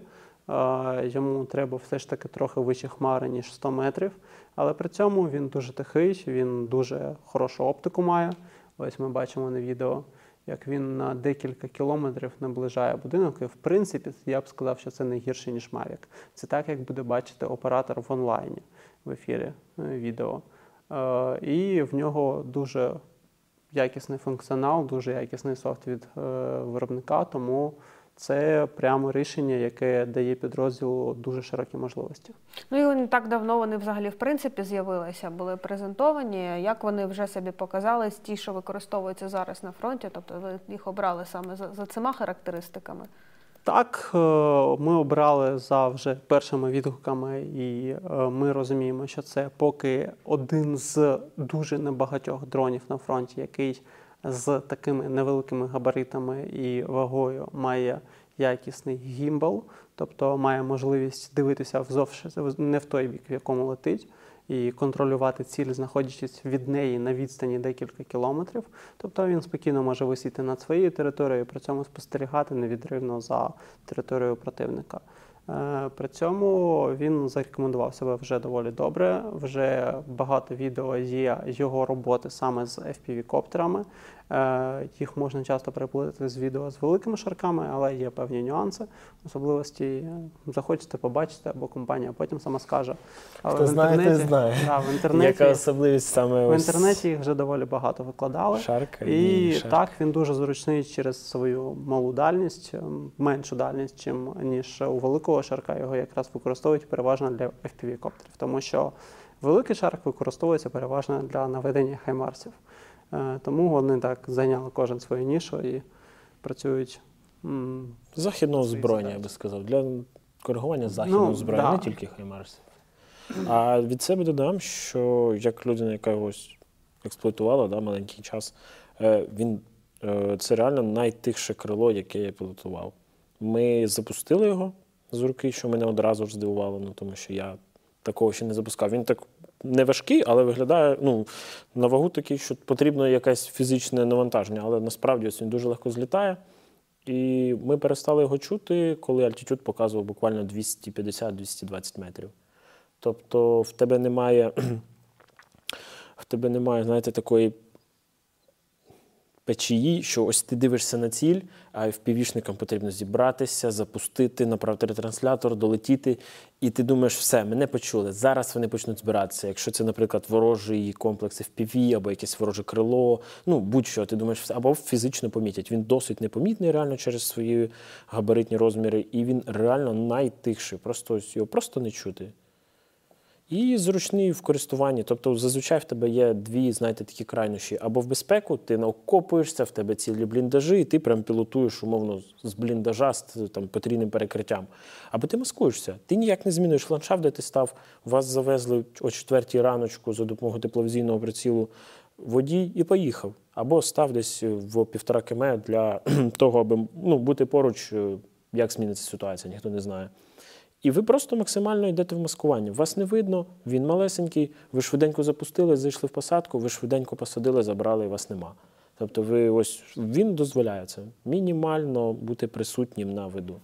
Йому треба все ж таки трохи вище хмари, ніж 100 метрів. Але при цьому він дуже тихий, він дуже хорошу оптику має. Ось ми бачимо на відео, як він на декілька кілометрів наближає будинок. І в принципі, я б сказав, що це не гірше, ніж Mavic. Це так, як буде бачити оператор в онлайні в ефірі е, відео. Е, І в нього дуже якісний функціонал, дуже якісний софт від е, виробника, тому це прямо рішення, яке дає підрозділу дуже широкі можливості. Ну і не так давно вони взагалі в принципі з'явилися, були презентовані. Як вони вже собі показали, ті, що використовуються зараз на фронті, тобто ви їх обрали саме за, за цими характеристиками. Так, е, ми обрали за вже першими відгуками, і е, ми розуміємо, що це поки один з дуже небагатьох дронів на фронті, який з такими невеликими габаритами і вагою має якісний гімбал, тобто має можливість дивитися взовш не в той бік, в якому летить, і контролювати ціль, знаходячись від неї на відстані декілька кілометрів. Тобто він спокійно може висіти над своєю територією, при цьому спостерігати невідривно за територією противника. Е, При цьому він зарекомендував себе вже доволі добре. Вже багато відео є його роботи саме з FPV-коптерами. Е, Їх можна часто переплутати з відео з великими шарками, але є певні нюанси, особливості. Захочете побачити, або компанія потім сама скаже. Але Хто знає, той знає. Да, в інтернеті, Яка особливість саме в інтернеті їх вже доволі багато викладали. шарка І шарка. так він дуже зручний через свою малу дальність, ем, меншу дальність, чим ніж у великого шарка. Його якраз використовують переважно для FPV-коптерів, тому що великий шарк використовується переважно для наведення хаймарсів. Е, Тому вони так зайняли кожен свою нішу і працюють. Західного зброєння, я би сказав, для коригування західного Ну, зброєння, да. не тільки хаймарсів. А від себе додам, що як людина, яка ось експлуатувала да, маленький час, е, він, е, це реально найтихше крило, яке я пілотував. Ми запустили його з руки, що мене одразу ж здивувало, ну, тому що я такого ще не запускав. Він так не важкий, але виглядає ну, на вагу такий, що потрібно якесь фізичне навантаження, але насправді ось він дуже легко злітає. І ми перестали його чути, коли альтитюд показував буквально 250-220 метрів. Тобто в тебе немає, <clears throat> в тебе немає, знаєте, такої печії, що ось ти дивишся на ціль, а впівішникам потрібно зібратися, запустити, направити ретранслятор, долетіти. І ти думаєш, все, мене почули. Зараз вони почнуть збиратися. Якщо це, наприклад, ворожий комплекс FPV або якесь вороже крило, ну будь-що, ти думаєш, все, або фізично помітять. Він досить непомітний реально через свої габаритні розміри, і він реально найтихший. Просто ось його просто не чути. І зручний в користуванні. Тобто, зазвичай в тебе є дві, знаєте, такі крайнощі. Або в безпеку, ти окопуєшся, в тебе цілі бліндажі, і ти прям пілотуєш умовно з бліндажа з там, потрійним перекриттям. Або ти маскуєшся. Ти ніяк не змінюєш ландшафт, де ти став. Вас завезли о четвертій раночку за допомогою тепловізійного прицілу водій і поїхав. Або став десь в півтора км для <clears throat> того, аби ну, бути поруч, е, як зміниться ситуація, ніхто не знає. І ви просто максимально йдете в маскування. Вас не видно, він малесенький, ви швиденько запустили, зайшли в посадку, ви швиденько посадили, забрали, і вас нема. Тобто, ви ось він дозволяє це мінімально бути присутнім на виду.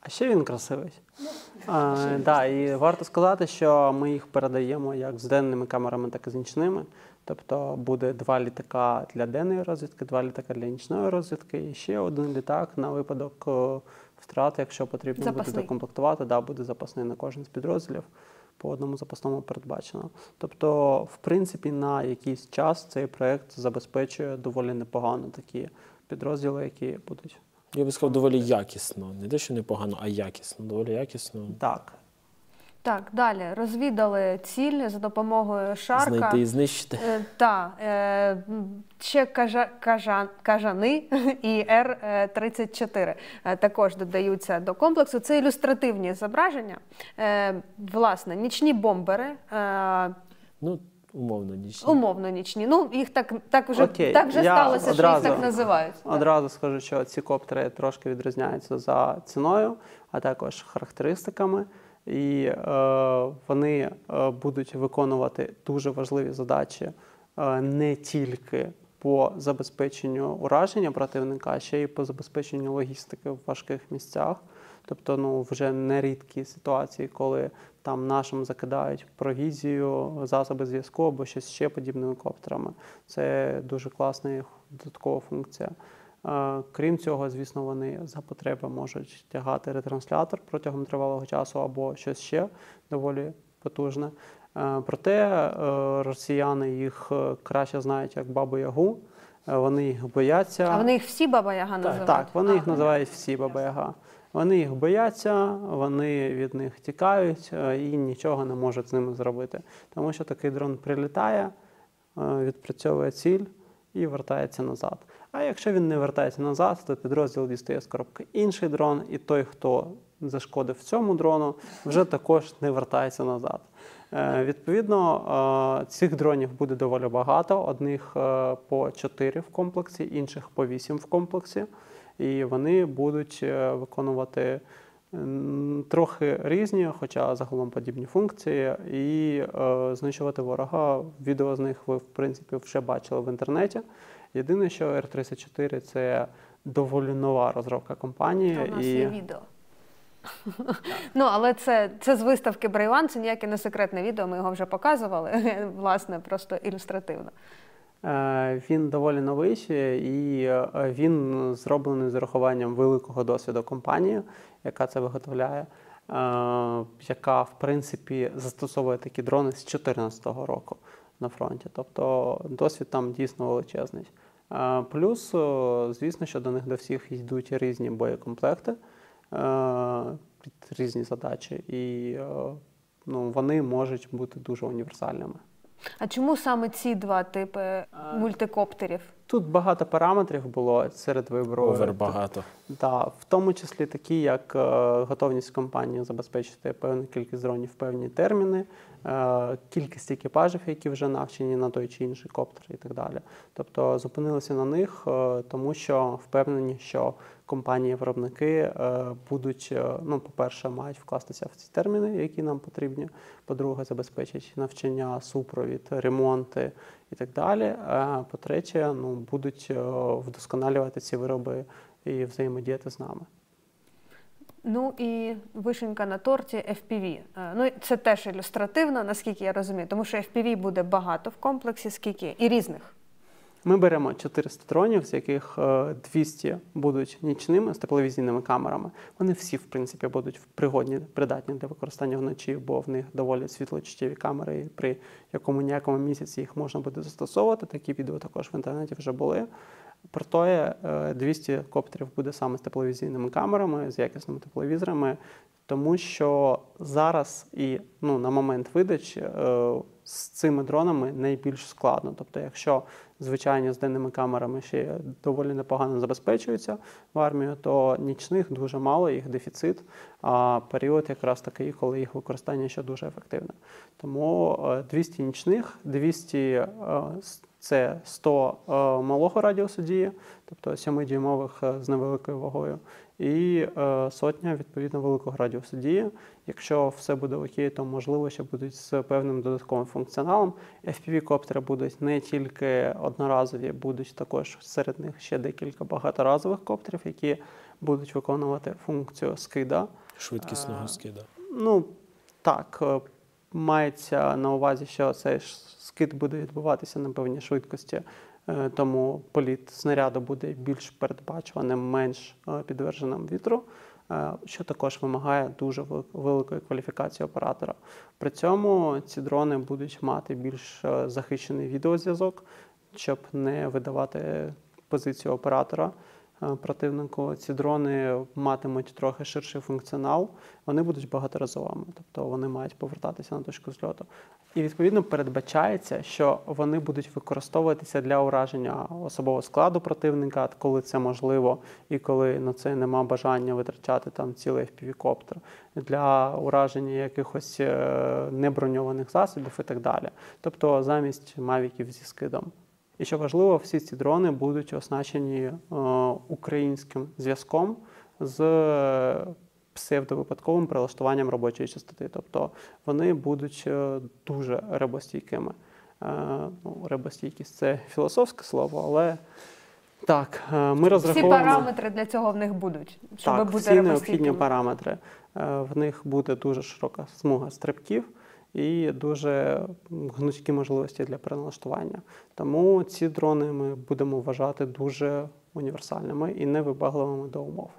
А ще він красивий. А, да, і варто сказати, що ми їх передаємо як з денними камерами, так і з нічними. Тобто буде два літака для денної розвідки, два літака для нічної розвідки, і ще один літак на випадок втрат, якщо потрібно буде Запасний. докомплектувати, да, буде запасний на кожен з підрозділів. По одному запасному передбачено. Тобто, в принципі, на якийсь час цей проект забезпечує доволі непогано такі підрозділи, які будуть Я би сказав, доволі якісно. Не те, що непогано, а якісно. Доволі якісно. так. Так, далі розвідали ціль за допомогою шарка. Знайти і знищити. Е, та, е, ще кажа, кажан, кажани і Р-34 е, також додаються до комплексу. Це ілюстративні зображення. Е, власне, нічні бомбери, е, Ну, умовно, нічні. умовно нічні. Ну, їх так, так вже, Окей, так вже я сталося, що їх так називають. Одразу скажу, що ці коптери трошки відрізняються за ціною, а також характеристиками. І е, вони е, будуть виконувати дуже важливі задачі е, не тільки по забезпеченню ураження противника, а ще й по забезпеченню логістики в важких місцях. Тобто, ну вже нерідкі ситуації, коли там нашим закидають провізію, засоби зв'язку або щось ще подібними коптерами. Це дуже класна їх додаткова функція. Е, Крім цього, звісно, вони за потреби можуть тягати ретранслятор протягом тривалого часу або щось ще доволі потужне. Е, Проте е, росіяни їх краще знають як бабу Ягу. Вони їх бояться. А вони їх всі баба Яга називають? Так, вони їх називають всі баба-яга. Вони їх бояться, вони від них тікають і нічого не можуть з ними зробити. Тому що такий дрон прилітає, відпрацьовує ціль і вертається назад. А якщо він не вертається назад, то підрозділ дістає з коробки інший дрон, і той, хто зашкодив цьому дрону, вже також не вертається назад. Е, Відповідно, е, цих дронів буде доволі багато. Одних е, по 4 в комплексі, інших по 8 в комплексі. І вони будуть е, виконувати трохи різні, хоча загалом подібні функції, і е, знищувати ворога. Відео з них ви, в принципі, вже бачили в інтернеті. Єдине, що R34 це доволі нова розробка компанії. У нас і... є відео. <laughs> ну, але це, це з виставки Брейван, це ніяке не секретне відео, ми його вже показували, <laughs> власне, просто ілюстративно. Е, Він доволі новий і е, він зроблений з урахуванням великого досвіду компанії, яка це виготовляє, е, яка в принципі застосовує такі дрони з 2014 року на фронті. Тобто досвід там дійсно величезний. Е, Плюс, е, звісно, що до них до всіх йдуть різні боєкомплекти е, під різні задачі, і е, ну, вони можуть бути дуже універсальними. А чому саме ці два типи мультикоптерів? Тут багато параметрів було серед вибору. Овер багато. Да, в тому числі такі, як е, готовність компанії забезпечити певну кількість дронів в певні терміни, е, кількість екіпажів, які вже навчені на той чи інший коптер і так далі. Тобто зупинилися на них, е, тому що впевнені, що компанії-виробники е, будуть, е, ну, по-перше, мають вкластися в ці терміни, які нам потрібні. По-друге, забезпечать навчання, супровід, ремонти і так далі. По-третє, ну, будуть е, вдосконалювати ці вироби і взаємодіяти з нами. Ну і вишенька на торті FPV. Е, Ну, це теж ілюстративно, наскільки я розумію, тому що FPV буде багато в комплексі, скільки і різних. Ми беремо 400 дронів, з яких е, 200 будуть нічними з тепловізійними камерами. Вони всі, в принципі, будуть пригодні, придатні для використання вночі, бо в них доволі світлочуттєві камери, і при якому ніякому місяці їх можна буде застосовувати. Такі відео також в інтернеті вже були. Е, 200 коптерів буде саме з тепловізійними камерами, з якісними тепловізорами, тому що зараз і ну, на момент видачі е, з цими дронами найбільш складно. Тобто, якщо звичайні з денними камерами ще доволі непогано забезпечуються в армію, то нічних дуже мало, їх дефіцит, а період якраз такий, коли їх використання ще дуже ефективне. Тому е, 200 нічних, 200 е, с- це 100 е, малого радіусу дії, тобто 7-дюймових е, з невеликою вагою, і е, сотня відповідно великого радіусу дії. Якщо все буде окей, то можливо ще будуть з певним додатковим функціоналом. FPV-коптери будуть не тільки одноразові, будуть також серед них ще декілька багаторазових коптерів, які будуть виконувати функцію скида. Швидкісного скида. Ну так, мається на увазі, що цей скид буде відбуватися на певній швидкості, е, тому політ снаряду буде більш передбачуваним, менш е, підтвердженим вітру, е, що також вимагає дуже вели- великої кваліфікації оператора. При цьому ці дрони будуть мати більш захищений відеозв'язок, щоб не видавати позицію оператора противнику. Ці дрони матимуть трохи ширший функціонал, вони будуть багаторазовими, тобто вони мають повертатися на точку зльоту. І відповідно передбачається, що вони будуть використовуватися для ураження особового складу противника, коли це можливо, і коли на це нема бажання витрачати там цілий FPV-коптер, для ураження якихось е, неброньованих засобів і так далі. Тобто замість мавіків зі скидом. І що важливо, всі ці дрони будуть оснащені е, українським зв'язком з е, псевдовипадковим прилаштуванням робочої частоти. Тобто вони будуть е, дуже ребостійкими. Е, ну, ребостійкість це філософське слово, але так, ми Всі параметри для цього в них будуть, щоб Так, бути всі необхідні параметри. В них буде дуже широка смуга стрибків і дуже гнучкі можливості для переналаштування. Тому ці дрони ми будемо вважати дуже універсальними і невибагливими до умов.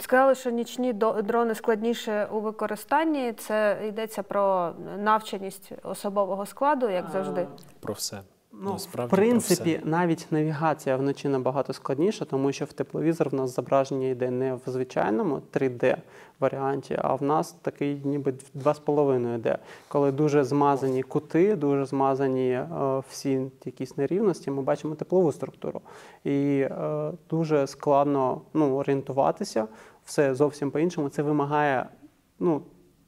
Сказали, що нічні дрони складніше у використанні. Це йдеться про навченість особового складу, як завжди. Е, Про все. Ну, Насправді в принципі, навіть навігація вночі набагато складніша, тому що в тепловізор в нас зображення йде не в звичайному 3D варіанті, а в нас такий ніби 2,5 йде. Коли дуже змазані кути, дуже змазані е, всі якісь нерівності, ми бачимо теплову структуру. І е, дуже складно ну, орієнтуватися, все зовсім по-іншому. Це вимагає ну,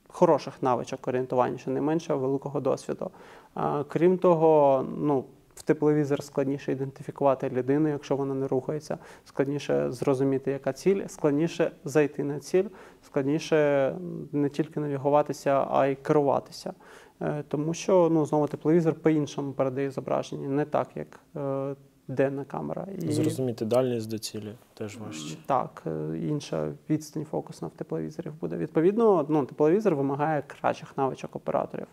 хороших навичок орієнтування, щонайменше великого досвіду. А, крім того, ну, в тепловізор складніше ідентифікувати людину, якщо вона не рухається, складніше зрозуміти, яка ціль, складніше зайти на ціль, складніше не тільки навігуватися, а й керуватися. Е, Тому що ну, знову тепловізор по-іншому передає зображення, не так, як е, денна камера. І... Зрозуміти дальність до цілі теж важче. Так, е, інша відстань фокусна в тепловізорів буде. Відповідно, ну, тепловізор вимагає кращих навичок операторів.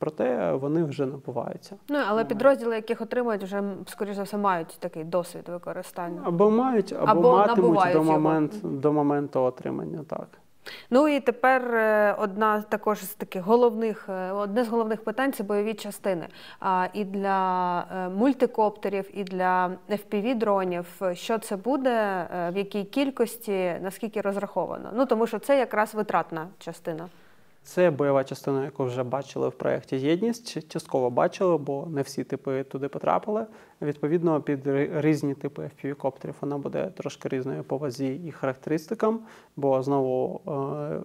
Проте вони вже набуваються. Ну але підрозділи, яких отримують, вже скоріш за все мають такий досвід використання. Або мають, або, Або матимуть до, його. момент, до моменту отримання. Так. Ну і тепер е, одна також з таких головних, е, одне з головних питань це бойові частини. А і для е, мультикоптерів, і для fpv дронів. Що це буде, в якій кількості, наскільки розраховано? Ну тому що це якраз витратна частина. Це бойова частина, яку вже бачили в проєкті Єдність. Частково бачили, бо не всі типи туди потрапили. Відповідно, під різні типи FPV-коптерів вона буде трошки різною по вазі і характеристикам, бо знову е,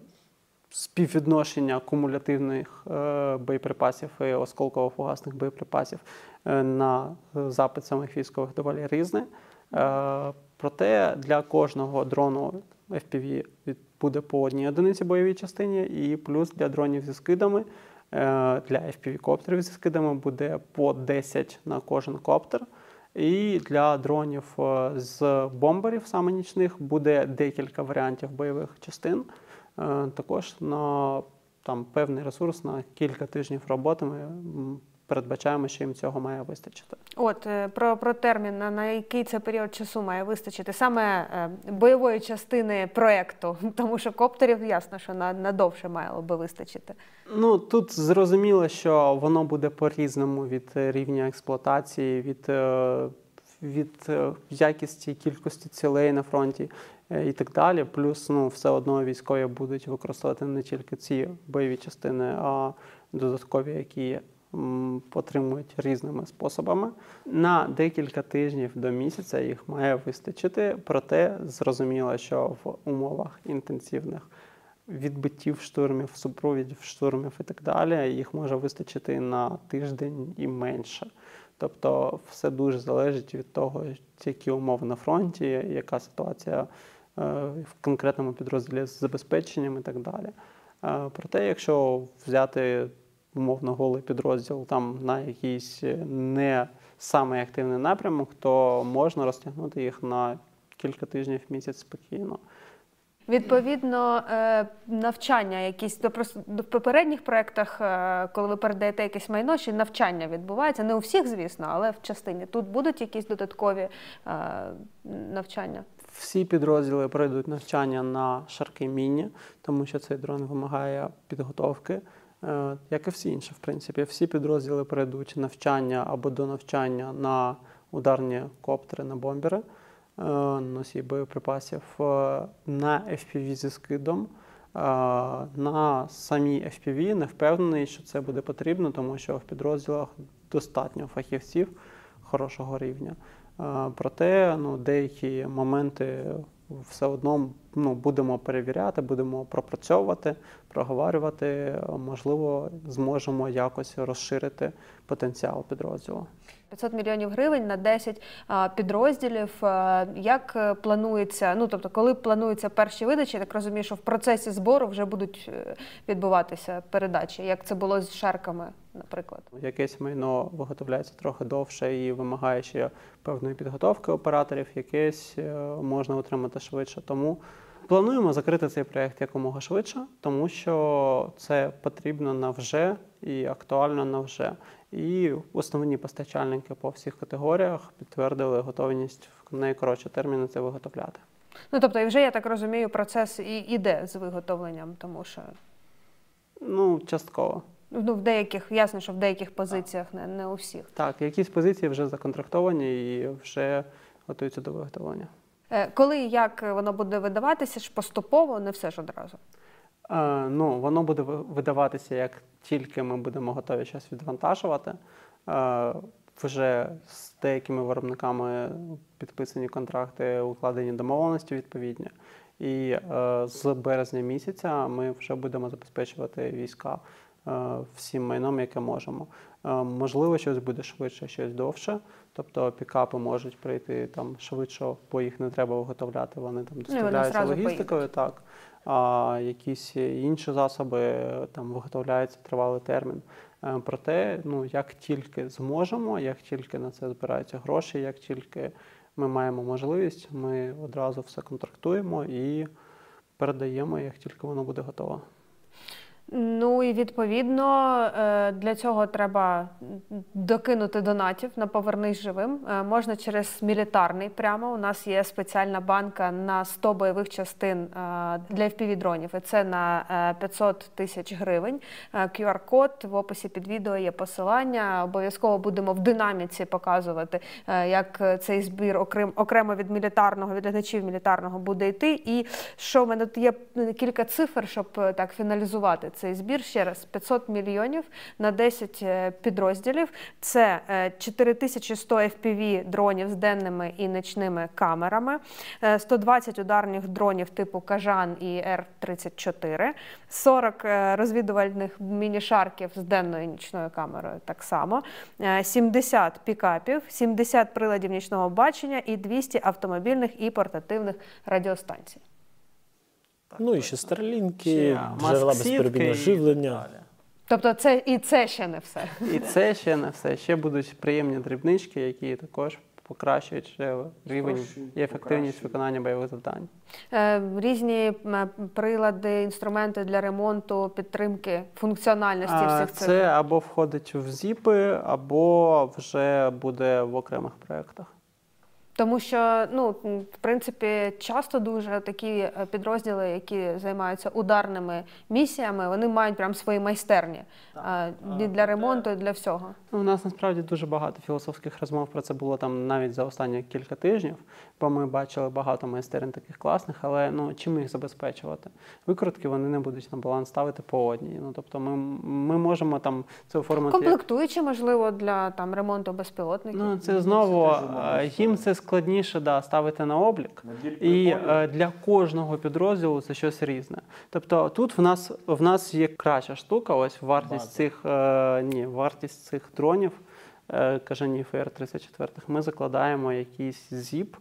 співвідношення кумулятивних е, боєприпасів і осколково-фугасних боєприпасів е, на запит самих військових доволі різне. Проте для кожного дрону FPV від- буде по одній одиниці бойовій частині, і плюс для дронів зі скидами, е, для FPV-коптерів зі скидами буде по 10 на кожен коптер. І для дронів е, з бомберів, саме нічних, буде декілька варіантів бойових частин. Е, Також на там, певний ресурс на кілька тижнів роботи ми передбачаємо, що їм цього має вистачити. От е, про, про термін, на, який це період часу має вистачити саме е, бойової частини проекту, <laughs> тому що коптерів ясно, що на, на довше мало би вистачити. Ну тут зрозуміло, що воно буде по-різному від е, рівня експлуатації, від, від е, якісті і кількості цілей на фронті і так далі. Плюс ну, все одно військові будуть використовувати не тільки ці бойові частини, а додаткові, які м, отримують різними способами. На декілька тижнів до місяця їх має вистачити, проте зрозуміло, що в умовах інтенсивних відбиттів штурмів, супровідів штурмів і так далі, їх може вистачити на тиждень і менше. Тобто все дуже залежить від того, які умови на фронті, яка ситуація е, в конкретному підрозділі з забезпеченням і так далі. Е, Проте, якщо взяти умовно голий підрозділ там на якийсь не самий активний напрямок, то можна розтягнути їх на кілька тижнів місяць спокійно. Відповідно, е, навчання якісь до в попередніх проєктах, е, коли ви передаєте якесь майно, ще навчання відбувається. Не у всіх, звісно, але в частині. Тут будуть якісь додаткові е, навчання. Всі підрозділи пройдуть навчання на шарки міні, тому що цей дрон вимагає підготовки, е, як і всі інші, в принципі. Всі підрозділи пройдуть навчання або до навчання на ударні коптери, на бомбери, е, носії боєприпасів, е, на FPV зі скидом. Е, На самій FPV не впевнений, що це буде потрібно, тому що в підрозділах достатньо фахівців хорошого рівня. Е, Проте ну, деякі моменти все одно ну, будемо перевіряти, будемо пропрацьовувати, проговорювати. Можливо, зможемо якось розширити потенціал підрозділу. 500 мільйонів гривень на 10 підрозділів. Як е, планується? Ну тобто, коли плануються перші видачі, так розумію, що в процесі збору вже будуть е, відбуватися передачі, як це було з шарками, наприклад. Якесь майно виготовляється трохи довше і вимагає ще певної підготовки операторів, якесь е, можна отримати швидше. Тому плануємо закрити цей проєкт якомога швидше, тому що це потрібно на вже і актуально на вже. І основні постачальники по всіх категоріях підтвердили готовність в найкоротші терміни це виготовляти. Ну тобто, і вже я так розумію, процес і іде з виготовленням, тому що Ну, частково. Ну, в деяких, ясно, що в деяких позиціях, не, не у всіх. Так, якісь позиції вже законтрактовані і вже готуються до виготовлення. Е, Коли і як воно буде видаватися ж поступово, не все ж одразу. Е, ну, воно буде видаватися, як тільки ми будемо готові щось відвантажувати. Е, вже з деякими виробниками підписані контракти, укладені домовленості відповідні. І е, з березня місяця ми вже будемо забезпечувати війська всім майном, яке можемо. Е, можливо, щось буде швидше, щось довше. Тобто пікапи можуть прийти там швидше, бо їх не треба виготовляти. Вони там доставляються зразу логістикою. Так а якісь інші засоби е, там виготовляються тривалий термін. Е, Проте, ну як тільки зможемо, як тільки на це збираються гроші, як тільки ми маємо можливість, ми одразу все контрактуємо і передаємо, як тільки воно буде готово. Ну і відповідно е, для цього треба докинути донатів на повернись живим. Е, Можна через мілітарний прямо. У нас є спеціальна банка на 100 бойових частин е, для FPV-дронів. І це на е, 500 тисяч гривень. QR-код в описі під відео є посилання. Обов'язково будемо в динаміці показувати, як цей збір окрем окремо від мілітарного, від глядачів мілітарного буде йти. І що в мене тут є кілька цифр, щоб так фіналізувати цей збір. Ще раз 500 мільйонів на 10 е, підрозділів. Це е, 4100 FPV дронів з денними і нічними камерами, е, 120 ударних дронів типу Кажан і Р-34, 40 е, розвідувальних міні-шарків з денною і нічною камерою так само, е, 70 пікапів, 70 приладів нічного бачення і 200 автомобільних і портативних радіостанцій. Ну і ще старлінки, джерела безперебійного живлення. Тобто, це і це ще не все. І це ще не все. Ще будуть приємні дрібнички, які також покращують ще рівень і ефективність виконання бойових завдань. Е, Різні прилади, інструменти для ремонту, підтримки, функціональності А, всіх цих. Це або входить в зіпи, або вже буде в окремих проєктах. Тому що, ну, в принципі, часто дуже такі е, підрозділи, які займаються ударними місіями, вони мають прям свої майстерні е, і для ремонту, і для всього. Ну, у нас насправді дуже багато філософських розмов про це було там навіть за останні кілька тижнів, бо ми бачили багато майстерень таких класних, але ну чим їх забезпечувати? Викрутки вони не будуть на баланс ставити по одній. Ну тобто, ми, ми можемо там це оформити. як- можливо, для там ремонту безпілотників. Ну, це знову е, їм це складніше да, ставити на облік. І е, для кожного підрозділу це щось різне. Тобто тут в нас в нас є краща штука, ось вартість цих е, ні, вартість цих дронів, е, кажанів Р-34, ми закладаємо якийсь зіп.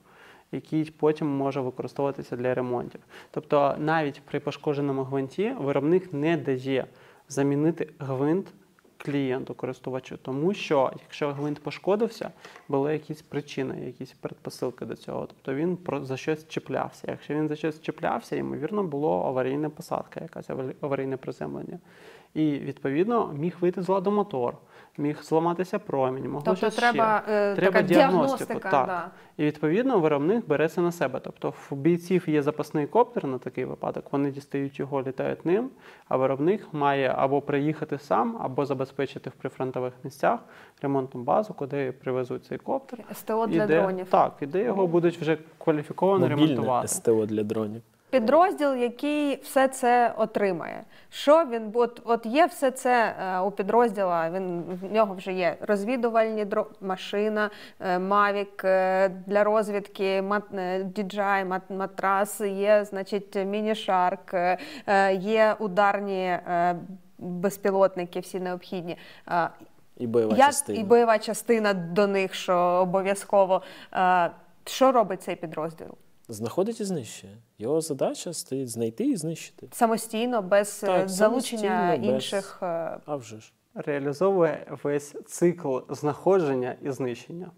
Який потім може використовуватися для ремонтів. Тобто навіть при пошкодженому гвинті виробник не дає замінити гвинт клієнту, користувачу, тому що якщо гвинт пошкодився, були якісь причини, якісь предпосилки до цього. Тобто він за щось чіплявся. Якщо він за щось чіплявся, ймовірно, було аварійна посадка, якась аварі- аварійне приземлення. І відповідно міг вийти з ладу мотор, міг зламатися промінь, могло Тобто щось треба, ще. е, Треба така діагностику, діагностика. так. Да. І відповідно виробник бере це на себе. Тобто в бійців є запасний коптер на такий випадок, вони дістають його, літають ним, а виробник має або приїхати сам, або забезпечити в прифронтових місцях ремонтну базу, куди привезуть цей коптер. СТО для і де, дронів. Так, і де його будуть вже кваліфіковано Мобільне ремонтувати. СТО для дронів. Підрозділ, який все це отримає. Що він от, от є все це е, у підрозділа. Він в нього вже є розвідувальні дро, машина, е, Mavic е, для розвідки, мат, DJI, мат, матрас, є, значить, міні-шарк, є ударні безпілотники, всі необхідні. І бойова як частина. і бойова частина до них, що обов'язково. Що робить цей підрозділ? Знаходить і знищує. Його задача стоїть знайти і знищити. Самостійно, без е, Так, залучення самостійно, інших. Без... А вже ж. Реалізовує весь цикл знаходження і знищення.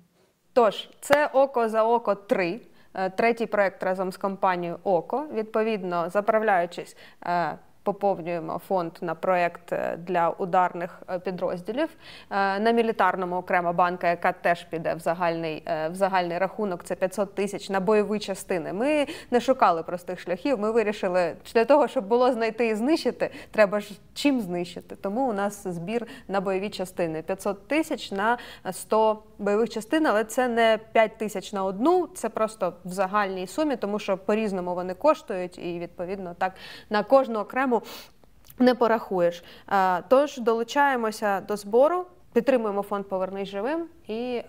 Тож, це око за око 3. е, Третій проект разом з компанією Око. Відповідно, заправляючись е, поповнюємо фонд на проєкт е, для ударних е, підрозділів. Е, На мілітарному окрема банка, яка теж піде в загальний, в загальний рахунок, це 500 тисяч на бойові частини. Ми не шукали простих шляхів. Ми вирішили, для того, щоб було знайти і знищити, треба ж чим знищити. Тому у нас збір на бойові частини 500 тисяч на 100 бойових частин, але це не 5 тисяч на одну, це просто в загальній сумі, тому що по-різному вони коштують, і відповідно так на кожну окрему не порахуєш. Е, Тож долучаємося до збору, підтримуємо фонд Повернись живим і е,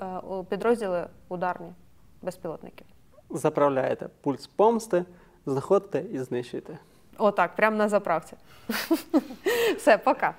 підрозділи ударні безпілотників. Заправляєте пульс помсти, знаходите і знищуєте. Отак, прямо на заправці. <laughs> Все, пока.